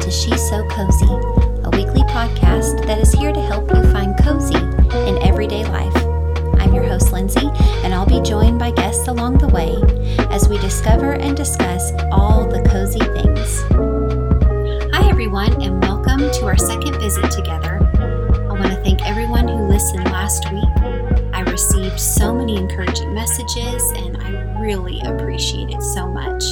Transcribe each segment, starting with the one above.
to She's So Cozy, a weekly podcast that is here to help you find cozy in everyday life. I'm your host, Lindsey, and I'll be joined by guests along the way as we discover and discuss all the cozy things. Hi, everyone, and welcome to our second visit together. I want to thank everyone who listened last week. I received so many encouraging messages, and I really appreciate it so much.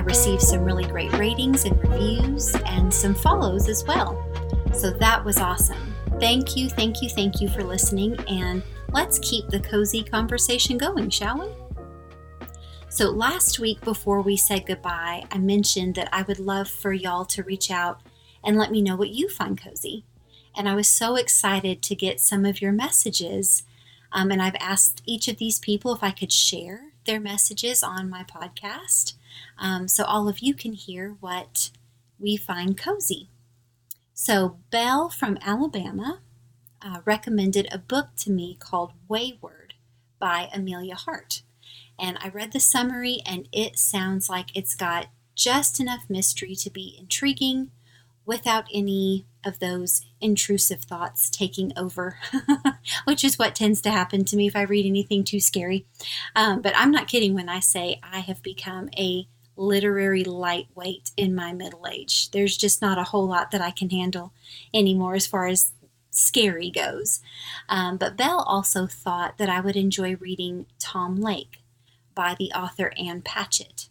I received some really great ratings and reviews and some follows as well. So that was awesome. Thank you, thank you, thank you for listening, and let's keep the cozy conversation going, shall we? So, last week before we said goodbye, I mentioned that I would love for y'all to reach out and let me know what you find cozy. And I was so excited to get some of your messages. Um, and I've asked each of these people if I could share their messages on my podcast um, so all of you can hear what we find cozy. So, Belle from Alabama uh, recommended a book to me called Wayward by Amelia Hart. And I read the summary, and it sounds like it's got just enough mystery to be intriguing without any of those intrusive thoughts taking over, which is what tends to happen to me if I read anything too scary. Um, but I'm not kidding when I say I have become a literary lightweight in my middle age. There's just not a whole lot that I can handle anymore as far as scary goes. Um, but Belle also thought that I would enjoy reading Tom Lake by the author Ann Patchett.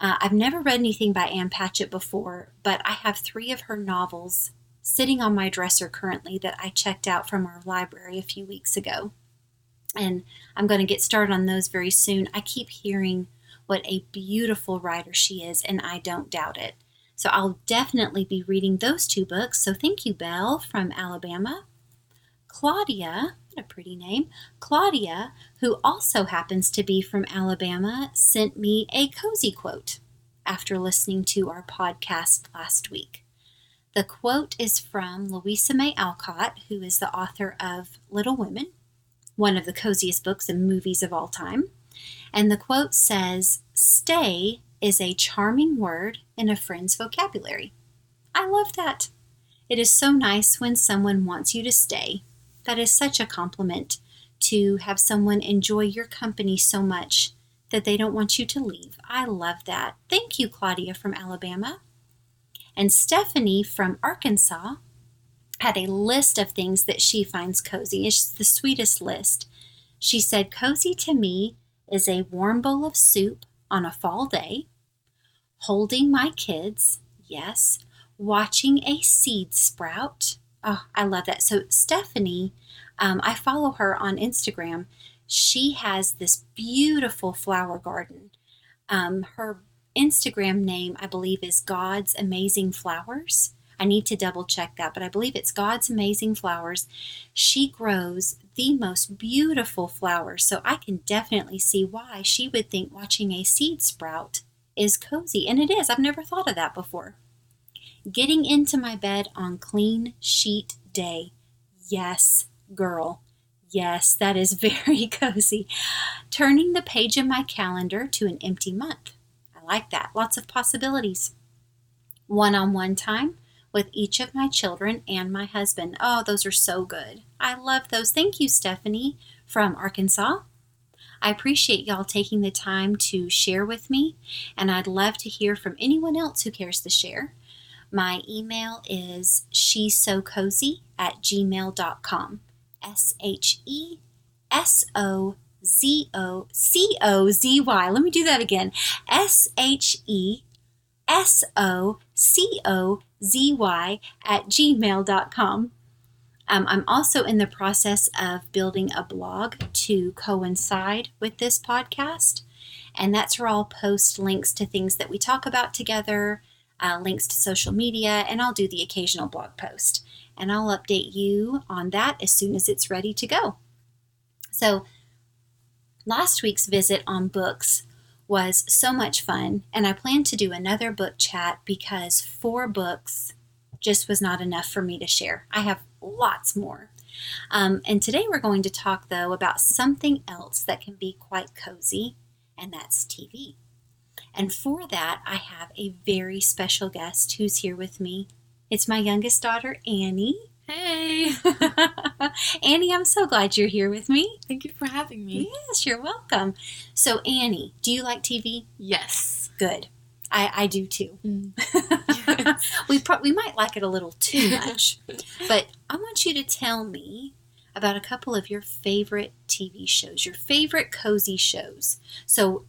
Uh, I've never read anything by Ann Patchett before, but I have three of her novels sitting on my dresser currently that I checked out from our library a few weeks ago. And I'm going to get started on those very soon. I keep hearing what a beautiful writer she is, and I don't doubt it. So I'll definitely be reading those two books. So thank you, Belle from Alabama. Claudia, a pretty name, Claudia, who also happens to be from Alabama, sent me a cozy quote after listening to our podcast last week. The quote is from Louisa May Alcott, who is the author of Little Women, one of the coziest books and movies of all time. And the quote says, Stay is a charming word in a friend's vocabulary. I love that. It is so nice when someone wants you to stay. That is such a compliment to have someone enjoy your company so much that they don't want you to leave. I love that. Thank you, Claudia from Alabama. And Stephanie from Arkansas had a list of things that she finds cozy. It's the sweetest list. She said, Cozy to me is a warm bowl of soup on a fall day, holding my kids, yes, watching a seed sprout. Oh, I love that. So, Stephanie, um, I follow her on Instagram. She has this beautiful flower garden. Um, her Instagram name, I believe, is God's Amazing Flowers. I need to double check that, but I believe it's God's Amazing Flowers. She grows the most beautiful flowers, so I can definitely see why she would think watching a seed sprout is cozy. And it is. I've never thought of that before. Getting into my bed on clean sheet day. Yes, girl. Yes, that is very cozy. Turning the page in my calendar to an empty month. I like that. Lots of possibilities. One on one time with each of my children and my husband. Oh, those are so good. I love those. Thank you, Stephanie from Arkansas. I appreciate y'all taking the time to share with me, and I'd love to hear from anyone else who cares to share. My email is she's so cozy at gmail.com. S H E S O Z O C O Z Y. Let me do that again. S H E S O C O Z Y at gmail.com. Um, I'm also in the process of building a blog to coincide with this podcast. And that's where I'll post links to things that we talk about together, uh, links to social media, and I'll do the occasional blog post. And I'll update you on that as soon as it's ready to go. So, last week's visit on books was so much fun, and I plan to do another book chat because four books just was not enough for me to share. I have lots more. Um, and today we're going to talk, though, about something else that can be quite cozy, and that's TV. And for that, I have a very special guest who's here with me. It's my youngest daughter, Annie. Hey, Annie, I'm so glad you're here with me. thank you for having me. Yes, you're welcome. So, Annie, do you like TV? Yes. Good. I, I do too. Mm. we pro- we might like it a little too much, but I want you to tell me about a couple of your favorite TV shows, your favorite cozy shows. So,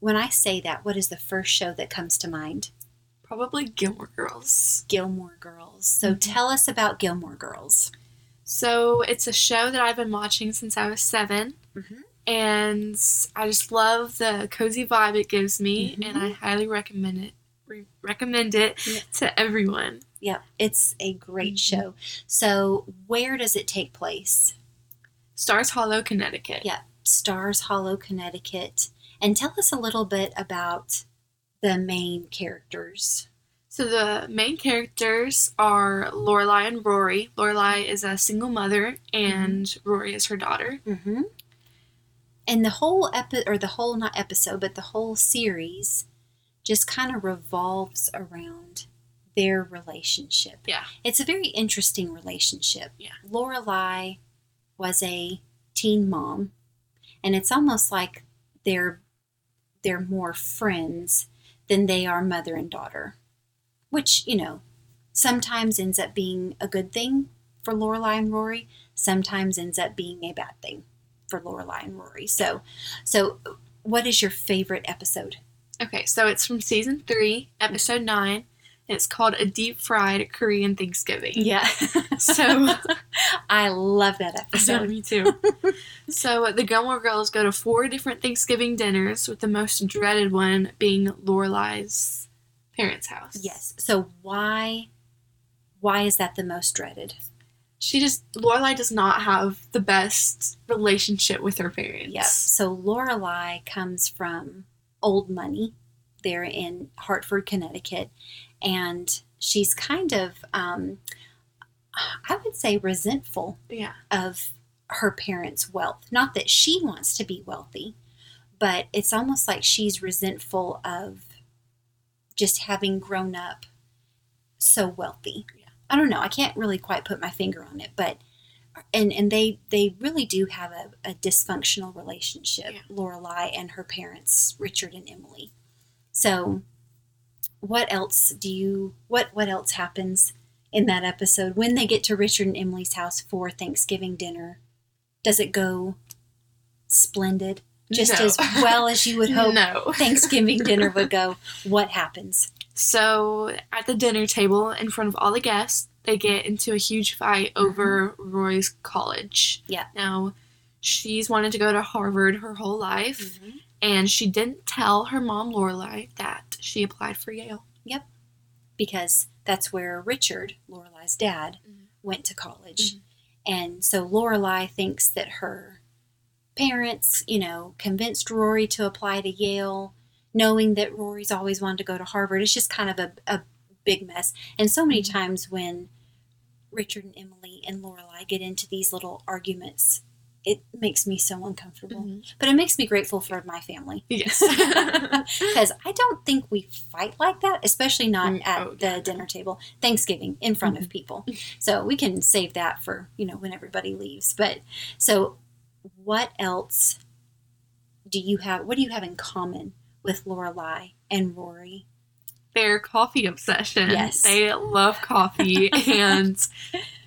when I say that, what is the first show that comes to mind? Probably Gilmore Girls. Gilmore Girls. So, Mhm. tell us about Gilmore Girls. So it's a show that I've been watching since I was 7 Mhm. and I just love the cozy vibe it gives me, Mhm. and I highly recommend it. Re- recommend it Yeah. to everyone. Yeah, it's a great Mhm. show. So, where does it take place? Stars Hollow, Connecticut. Yeah. Stars Hollow, Connecticut. And tell us a little bit about the main characters. So the main characters are Lorelai and Rory. Lorelai is a single mother, and Rory is her daughter. Mm-hmm. And the whole epi- or the whole not episode, but the whole series just kind of revolves around their relationship. Yeah. It's a very interesting relationship. Yeah. Lorelai was a teen mom, and it's almost like they're they're more friends than they are mother and daughter, which you know sometimes ends up being a good thing for Lorelai and Rory. Sometimes ends up being a bad thing for Lorelai and Rory. So, so what is your favorite episode? Okay, so it's from season three, episode nine. It's called A Deep Fried Korean Thanksgiving. Yeah. So, I love that so episode. me too. so the Gilmore Girls go to four different Thanksgiving dinners, with the most dreaded one being Lorelai's parents' house. Yes. So why why is that the most dreaded? She just Lorelai does not have the best relationship with her parents. Yes. So Lorelai comes from old money there in Hartford, Connecticut, and she's kind of um, I would say resentful Yeah. of her parents' wealth. Not that she wants to be wealthy, but it's almost like she's resentful of just having grown up so wealthy. Yeah. I don't know. I can't really quite put my finger on it, but and and they they really do have a, a dysfunctional relationship, Yeah. Lorelai and her parents, Richard and Emily. So, what else do you what what else happens in that episode when they get to Richard and Emily's house for Thanksgiving dinner? Does it go splendid, just No. as well as you would hope no. Thanksgiving dinner would go? What happens? So at the dinner table, in front of all the guests, they get into a huge fight mm-hmm. over Rory's college. Yeah. Now, she's wanted to go to Harvard her whole life, mm-hmm. And she didn't tell her mom Lorelai that she applied for Yale. Yep, because that's where Richard, Lorelai's dad, Mhm. went to college. Mhm. And so Lorelai thinks that her parents, you know, convinced Rory to apply to Yale, knowing that Rory's always wanted to go to Harvard. It's just kind of a, a big mess. And so many Mhm. times when Richard and Emily and Lorelai get into these little arguments, it makes me so uncomfortable. But it makes me grateful for my family. Yes. Because I don't think we fight like that, especially not Mm, at oh, the dinner table, Thanksgiving in front of Mhm. people. So we can save that for, you know, when everybody leaves. But so what else do you have? What do you have in common with Lorelai and Rory? Their coffee obsession. Yes. They love coffee and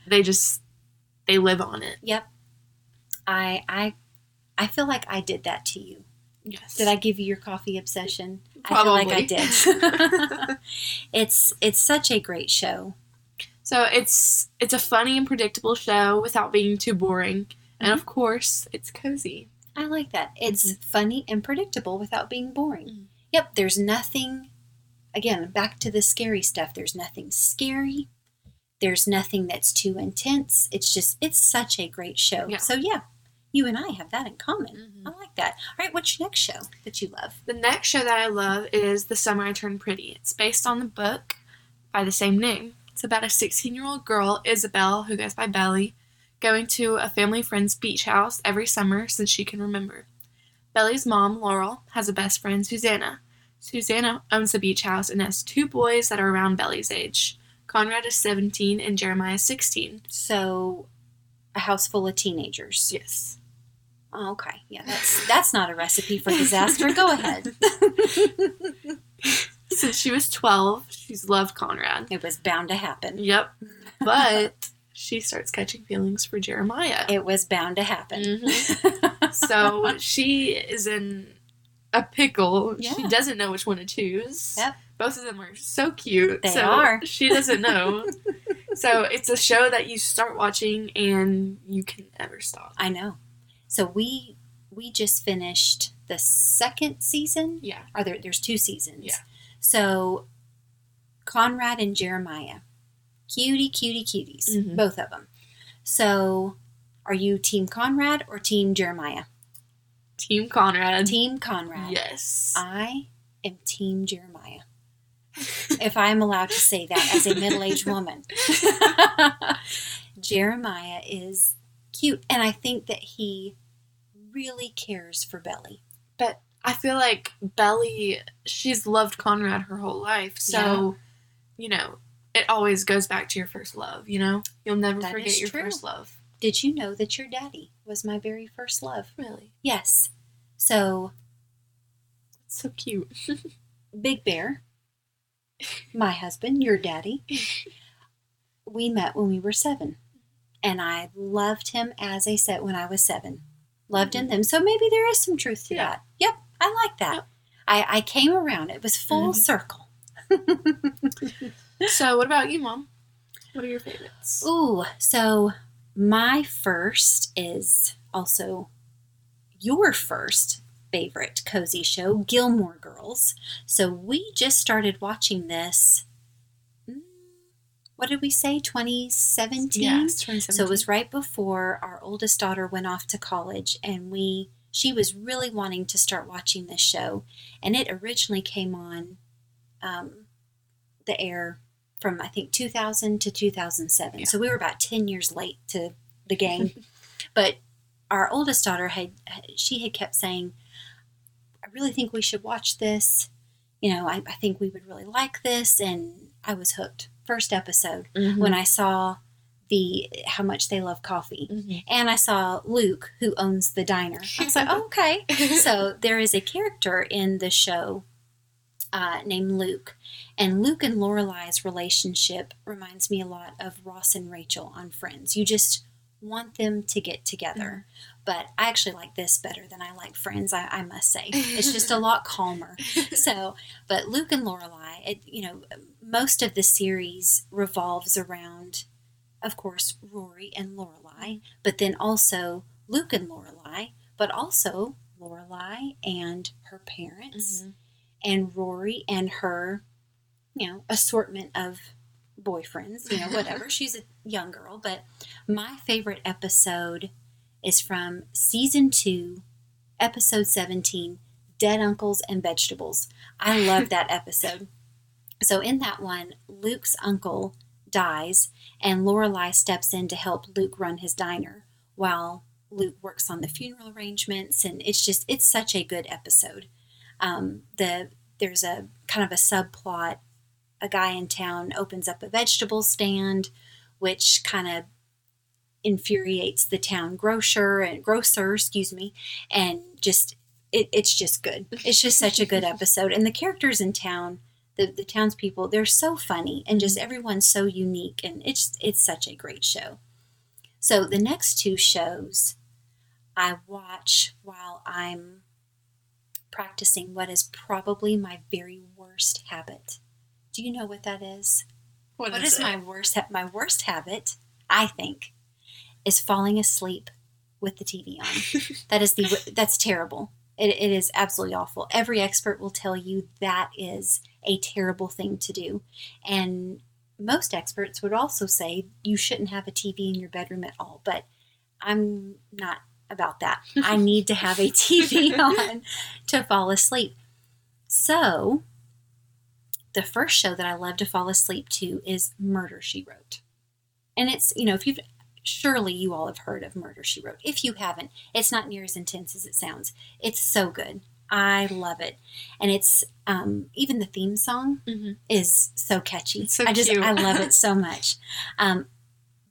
they just they live on it. Yep. I I I feel like I did that to you. Yes. Did I give you your coffee obsession? I feel like I did. it's it's such a great show. So it's it's a funny and predictable show without being too boring, and Mm-hmm. of course, it's cozy. I like that. It's funny and predictable without being boring. Mhm. Yep, there's nothing, again, back to the scary stuff. There's nothing scary. There's nothing that's too intense. It's just, it's such a great show. Yeah. So, yeah, you and I have that in common. Mhm. I like that. All right, what's your next show that you love? The next show that I love is The Summer I Turned Pretty. It's based on the book by the same name. It's about a 16 year old girl, Isabel, who goes by Belly, going to a family friend's beach house every summer since she can remember. Belly's mom, Laurel, has a best friend, Susanna. Susanna owns the beach house and has two boys that are around Belly's age. Conrad is 17 and Jeremiah is 16. So, a house full of teenagers. Yes. Oh, okay. Yeah, that's that's not a recipe for disaster. Go ahead. Since she was 12, she's loved Conrad. it was bound to happen. Yep. But she starts catching feelings for Jeremiah. It was bound to happen. Mhm. so she is in a pickle. She doesn't know which one to choose. Yep. Both of them are so cute. They so are. She doesn't know. so it's a show that you start watching and you can never stop. I know. So we we just finished the second season. Yeah. Are there? There's two seasons. Yeah. So Conrad and Jeremiah, cutie, cutie, cuties, Mhm. both of them. So, are you Team Conrad or Team Jeremiah? Team Conrad. Team Conrad. Yes. I am Team Jeremiah. if I am allowed to say that as a middle aged woman. Jeremiah is cute, and I think that he really cares for Belly. but I feel like Belly, she's loved Conrad her whole life. So, you know, it always goes back to your first love, you know? You'll never That forget your true. first love. Did you know that your daddy was my very first love? Really? Yes. So, It's so cute. Big Bear, my husband, your daddy, we met when we were seven. And I loved him as a set when I was seven. Loved in them. So maybe there is some truth to Yeah. that. Yep, I like that. Yep. I, I came around. It was full Mhm. circle. so, what about you, Mom? What are your favorites? Ooh, so my first is also your first favorite cozy show, Gilmore Girls. So we just started watching this. What did we say? 2017? Yeah, 2017. So it was right before our oldest daughter went off to college, and we she was really wanting to start watching this show, and it originally came on um, the air from I think 2000 to 2007. Yeah. So we were about 10 years late to the game, but our oldest daughter had she had kept saying, "I really think we should watch this." You know, I, I think we would really like this, and I was hooked. First episode Mhm. when I saw the how much they love coffee. Mhm. And I saw Luke, who owns the diner. I was like, oh, okay. So there is a character in the show uh, named Luke. And Luke and Lorelai's relationship reminds me a lot of Ross and Rachel on Friends. You just want them to get together. But I actually like this better than I like Friends, I, I must say. It's just a lot calmer so but luke and lorelai it, you know most of the series revolves around of course rory and lorelai but then also luke and lorelai but also lorelai and her parents Mhm. and rory and her you know assortment of boyfriends you know whatever she's a young girl but my favorite episode is from season 2 episode 17 dead uncles and vegetables. I love that episode. So in that one luke's uncle dies and lorelai steps in to help luke run his diner while luke works on the funeral arrangements. And it's just it's such a good episode. Um, the there's a kind of a subplot. A guy in town opens up a vegetable stand which kind of infuriates the town grocer and grocer excuse me and just it, it's just good. It's just such a good episode. And the characters in town the, the townspeople they're so funny and just mm-hmm. everyone's so unique and it's it's such a great show. So the next two shows i watch while i'm practicing what is probably my very worst habit. Do you know what that is? What is, it? my worst ha- my worst habit? I think is falling asleep with the tv on. That is the that's terrible. It, it is absolutely awful. Every expert will tell you that is a terrible thing to do. And most experts would also say you shouldn't have a tv in your bedroom at all but i'm not about that. I need to have a tv on to fall asleep. So the first show that i love to fall asleep to is murder she wrote. And it's you know if you've surely you all have heard of murder she wrote if you haven't it's not near as intense as it sounds it's so good I love it, and it's um, even the theme song Mhm. is so catchy. So I just cute. I love it so much. Um,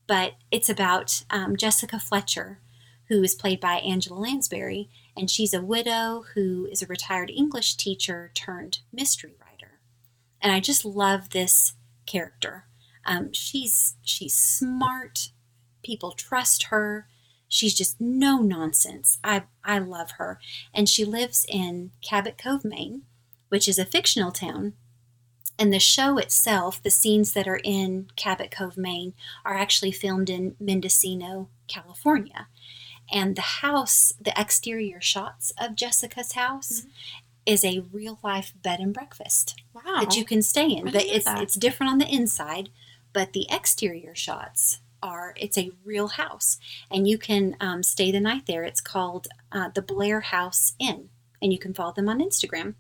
but it's about um, Jessica Fletcher, who is played by Angela Lansbury, and she's a widow who is a retired English teacher turned mystery writer. And I just love this character. Um, she's she's smart. People trust her. She's just no nonsense. I I love her, and she lives in Cabot Cove, Maine, which is a fictional town. And the show itself, the scenes that are in Cabot Cove, Maine, are actually filmed in Mendocino, California. And the house, the exterior shots of Jessica's house, Mhm. is a real life bed and breakfast Wow. that you can stay in. But it's that. it's different on the inside, but the exterior shots are it's a real house, and you can um, stay the night there. It's called uh, the Blair House Inn, and you can follow them on Instagram.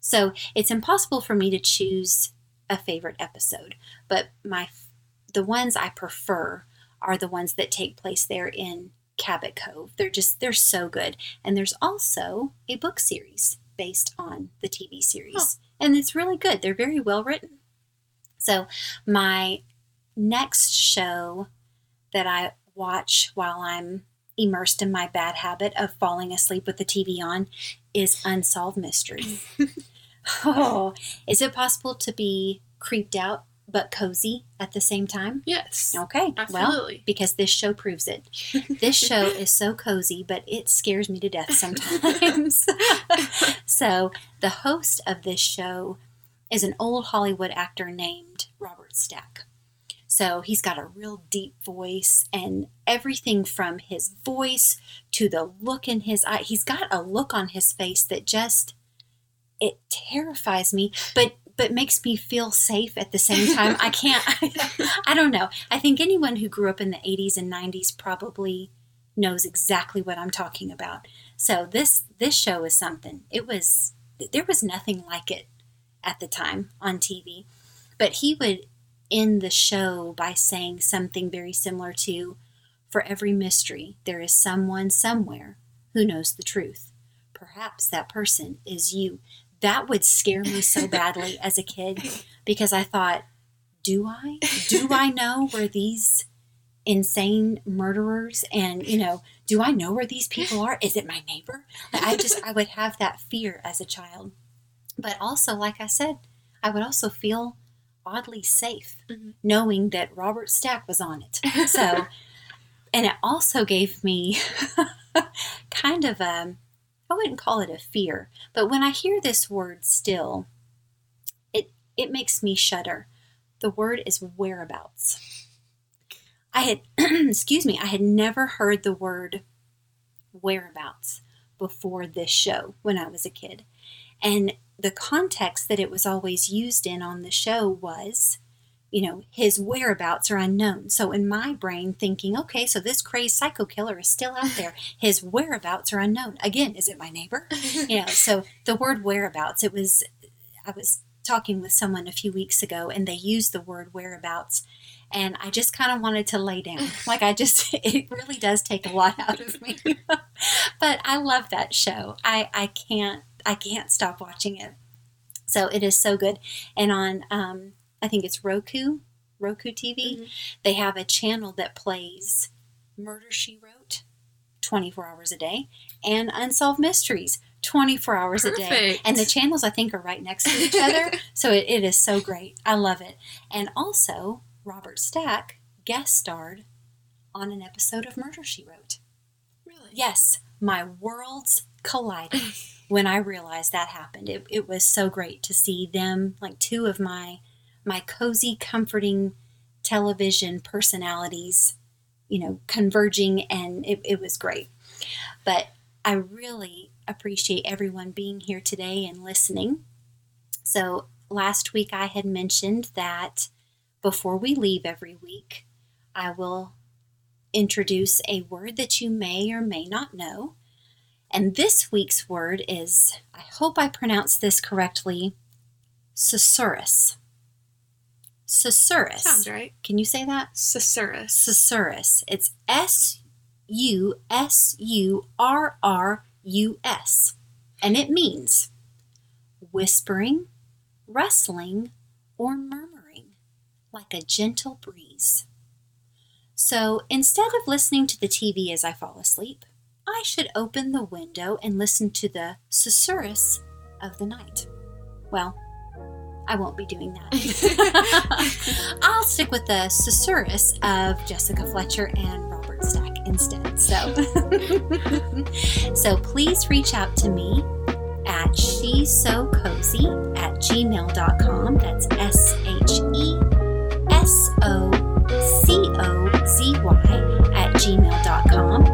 So it's impossible for me to choose a favorite episode, but my the ones I prefer are the ones that take place there in Cabot Cove. They're just they're so good, and there's also a book series based on the TV series, Huh. and it's really good. They're very well written. So my next show that I watch while I'm immersed in my bad habit of falling asleep with the TV on is Unsolved Mysteries. oh, is it possible to be creeped out but cozy at the same time? Yes. Okay, well, Absolutely. because this show proves it. This show is so cozy, but it scares me to death sometimes. so, the host of this show is an old Hollywood actor named Robert Stack. So, he's got a real deep voice, and everything from his voice to the look in his eye, he's got a look on his face that just it terrifies me, but but makes me feel safe at the same time. I can't I don't know. I think anyone who grew up in the 80s and 90s probably knows exactly what I'm talking about. So this this show is something. It was there was nothing like it at the time on TV. But he would end the show by saying something very similar to for every mystery there is someone somewhere who knows the truth. Perhaps that person is you. That would scare me so badly as a kid because I thought do I? Do I know where these insane murderers and, you know, do I know where these people are? Is it my neighbor? I just, I would have that fear as a child. But also, like I said, I would also feel oddly safe Mhm. knowing that Robert Stack was on it. So, and it also gave me kind of a, I wouldn't call it a fear, but when I hear this word still, it, it makes me shudder. The word is whereabouts. I had, excuse me, I had never heard the word whereabouts before this show when I was a kid. And the context that it was always used in on the show was, you know, his whereabouts are unknown. So in my brain, thinking, okay, so this crazed psycho killer is still out there. His whereabouts are unknown. Again, is it my neighbor? you know, so the word whereabouts, it was, I was talking with someone a few weeks ago and they used the word whereabouts and I just kind of wanted to lay down. Like I just, it really does take a lot out of me. but I love that show. I, I can't, I can't stop watching it. So it is so good. And on, um, I think it's Roku, Roku TV, Mhm. they have a channel that plays Murder She Wrote 24 hours a day and Unsolved Mysteries 24 hours a day. Perfect. And the channels, I think, are right next to each other. so it, it is so great. I love it. And also, Robert Stack guest starred on an episode of Murder She Wrote. Really? Yes, my worlds collided when I realized that happened. It, it was so great to see them, like two of my my cozy, comforting television personalities, you know, converging, and it, it was great. But I really appreciate everyone being here today and listening. So last week I had mentioned that before we leave every week, I will introduce a word that you may or may not know. And this week's word is, I hope I pronounced this correctly, susurrus. Susurrus. Sounds right. Can you say that? Susurrus. Susurrus. It's S U S U R R U S. and it means whispering, rustling, or murmuring like a gentle breeze. So instead of listening to the TV as I fall asleep, I should open the window and listen to the susurrus of the night. Well, I won't be doing that. I'll stick with the susurrus of Jessica Fletcher and Robert Stack instead. So, so please reach out to me at she's so cozy at gmail.com. That's S H E gmail.com.